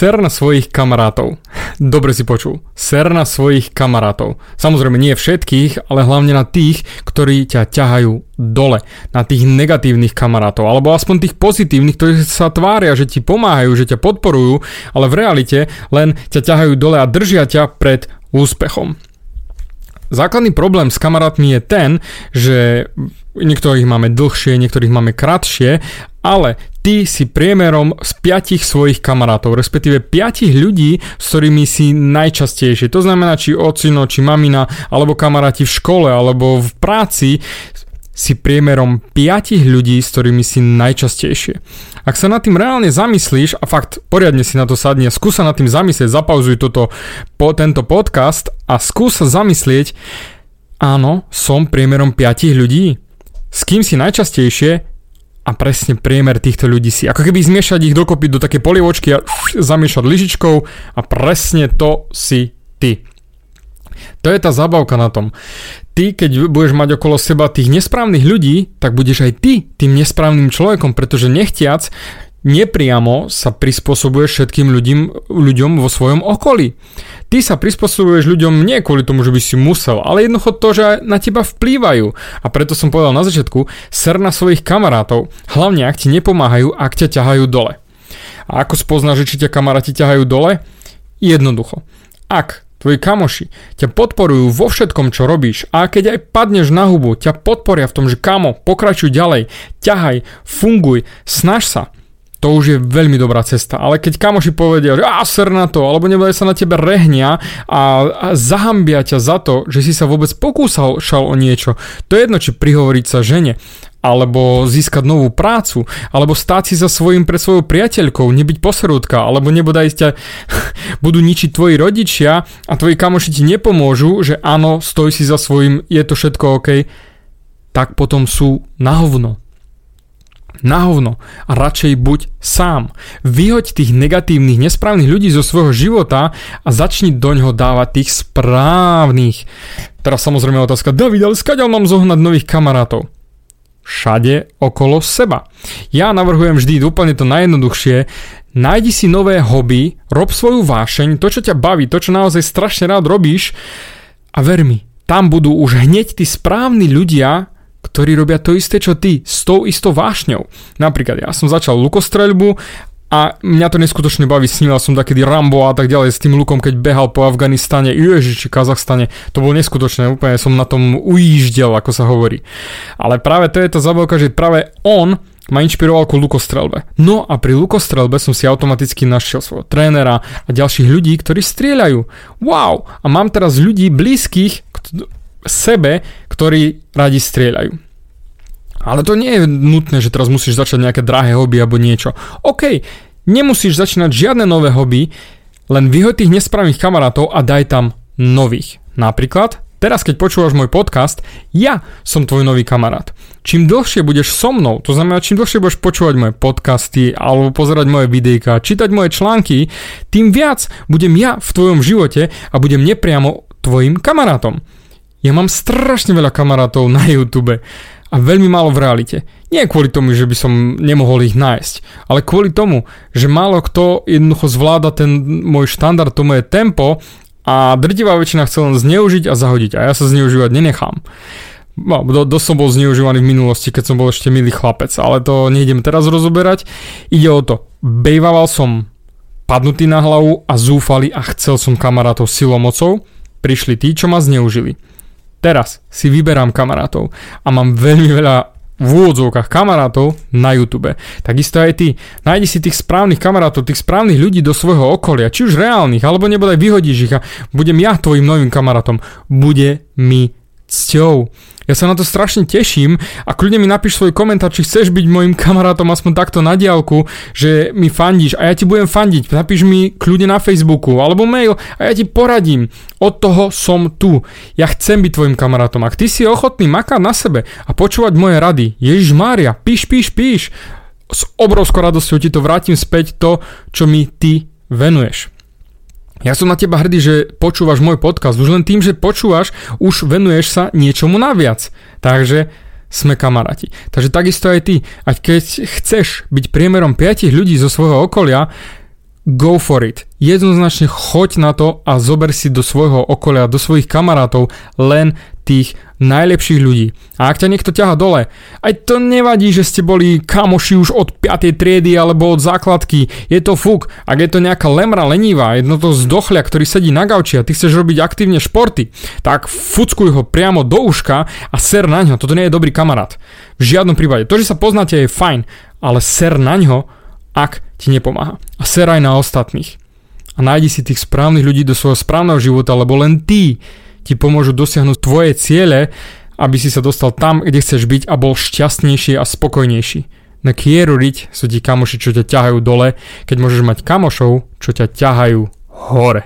Ser na svojich kamarátov. Dobre si počul. Ser na svojich kamarátov. Samozrejme nie všetkých, ale hlavne na tých, ktorí ťa ťahajú dole. Na tých negatívnych kamarátov. Alebo aspoň tých pozitívnych, ktorí sa tvária, že ti pomáhajú, že ťa podporujú, ale v realite len ťa ťahajú dole a držia ťa pred úspechom. Základný problém s kamarátmi je ten, že niektorých máme dlhšie, niektorých máme kratšie, ale ty si priemerom z piatich svojich kamarátov, respektíve piatich ľudí, s ktorými si najčastejšie. To znamená, či ocino, či mamina, alebo kamaráti v škole, alebo v práci, si priemerom piatich ľudí, s ktorými si najčastejšie. Ak sa nad tým reálne zamyslíš, a fakt poriadne si na to sadni a skús sa nad tým zamyslieť, zapauzuj toto, po, tento podcast a skús sa zamyslieť, áno, som priemerom piatich ľudí. S kým si najčastejšie a presne priemer týchto ľudí si. Ako keby zmiešať ich dokopy do také polievočky a zamiešať lyžičkou a presne to si ty. To je tá zabavka na tom. Ty, keď budeš mať okolo seba tých nesprávnych ľudí, tak budeš aj ty tým nesprávnym človekom, pretože nechtiac nepriamo sa prispôsobuješ všetkým ľudím, ľuďom vo svojom okolí. Ty sa prispôsobuješ ľuďom nie kvôli tomu, že by si musel, ale jednoducho to, že na teba vplývajú. A preto som povedal na začiatku, ser na svojich kamarátov, hlavne ak ti nepomáhajú, ak ťa ťahajú dole. A ako spoznáš, že či ťa kamaráti ťahajú dole? Jednoducho. Ak tvoji kamoši ťa podporujú vo všetkom, čo robíš a keď aj padneš na hubu, ťa podporia v tom, že kamo, pokračuj ďalej, ťahaj, funguj, snaž sa, to už je veľmi dobrá cesta. Ale keď kamoši povedia, že a ser na to, alebo nebude sa na tebe rehnia a, a zahambia ťa za to, že si sa vôbec pokúsal šal o niečo, to je jedno, či prihovoriť sa žene, alebo získať novú prácu, alebo stáť si za svojim pred svojou priateľkou, nebyť posrúdka, alebo nebodaj ťa budú ničiť tvoji rodičia a tvoji kamoši ti nepomôžu, že áno, stoj si za svojim, je to všetko OK, tak potom sú na hovno na hovno a radšej buď sám. Vyhoď tých negatívnych, nesprávnych ľudí zo svojho života a začni do ňoho dávať tých správnych. Teraz samozrejme otázka, David, ale skaďal mám zohnať nových kamarátov? Všade okolo seba. Ja navrhujem vždy úplne to najjednoduchšie, nájdi si nové hobby, rob svoju vášeň, to čo ťa baví, to čo naozaj strašne rád robíš a ver mi, tam budú už hneď tí správni ľudia, ktorí robia to isté, čo ty, s tou istou vášňou. Napríklad ja som začal lukostreľbu a mňa to neskutočne baví, sníval som takedy Rambo a tak ďalej s tým lukom, keď behal po Afganistane, ježiši, Kazachstane, to bolo neskutočné, úplne som na tom ujíždel, ako sa hovorí. Ale práve to je tá zabavka, že práve on ma inšpiroval ku lukostrelbe. No a pri lukostrelbe som si automaticky našiel svojho trénera a ďalších ľudí, ktorí strieľajú. Wow! A mám teraz ľudí blízkych sebe, ktorí radi strieľajú. Ale to nie je nutné, že teraz musíš začať nejaké drahé hobby alebo niečo. OK, nemusíš začínať žiadne nové hobby, len vyhoď tých nesprávnych kamarátov a daj tam nových. Napríklad, teraz keď počúvaš môj podcast, ja som tvoj nový kamarát. Čím dlhšie budeš so mnou, to znamená, čím dlhšie budeš počúvať moje podcasty alebo pozerať moje videjka, čítať moje články, tým viac budem ja v tvojom živote a budem nepriamo tvojim kamarátom. Ja mám strašne veľa kamarátov na YouTube a veľmi málo v realite. Nie kvôli tomu, že by som nemohol ich nájsť, ale kvôli tomu, že málo kto jednoducho zvláda ten môj štandard, to moje tempo a drtivá väčšina chce len zneužiť a zahodiť a ja sa zneužívať nenechám. No, do, dosť som bol zneužívaný v minulosti, keď som bol ešte milý chlapec, ale to nejdem teraz rozoberať. Ide o to, bejvaval som padnutý na hlavu a zúfali a chcel som kamarátov silou mocou, prišli tí, čo ma zneužili. Teraz si vyberám kamarátov a mám veľmi veľa v úvodzovkách kamarátov na YouTube. Takisto aj ty. Nájdi si tých správnych kamarátov, tých správnych ľudí do svojho okolia, či už reálnych, alebo nebodaj vyhodíš ich a budem ja tvojim novým kamarátom. Bude mi cťou. Ja sa na to strašne teším a kľudne mi napíš svoj komentár, či chceš byť môjim kamarátom aspoň takto na diálku, že mi fandíš a ja ti budem fandiť. Napíš mi kľudne na Facebooku alebo mail a ja ti poradím. Od toho som tu. Ja chcem byť tvojim kamarátom. Ak ty si ochotný makať na sebe a počúvať moje rady, Ježiš Mária, píš, píš, píš. S obrovskou radosťou ti to vrátim späť to, čo mi ty venuješ. Ja som na teba hrdý, že počúvaš môj podcast. Už len tým, že počúvaš, už venuješ sa niečomu naviac. Takže sme kamaráti. Takže takisto aj ty. Ať keď chceš byť priemerom 5 ľudí zo svojho okolia, go for it. Jednoznačne choď na to a zober si do svojho okolia, do svojich kamarátov len tých najlepších ľudí. A ak ťa niekto ťaha dole, aj to nevadí, že ste boli kamoši už od 5. triedy alebo od základky. Je to fuk. Ak je to nejaká lemra lenivá, jedno to zdochlia, ktorý sedí na gauči a ty chceš robiť aktívne športy, tak fuckuj ho priamo do uška a ser na ňo. Toto nie je dobrý kamarát. V žiadnom prípade. To, že sa poznáte je fajn, ale ser na ňo, ak ti nepomáha. A ser aj na ostatných a nájdi si tých správnych ľudí do svojho správneho života, lebo len tí ti pomôžu dosiahnuť tvoje ciele, aby si sa dostal tam, kde chceš byť a bol šťastnejší a spokojnejší. Na quiero riť sú ti kamoši, čo ťa ťahajú dole, keď môžeš mať kamošov, čo ťa ťahajú hore.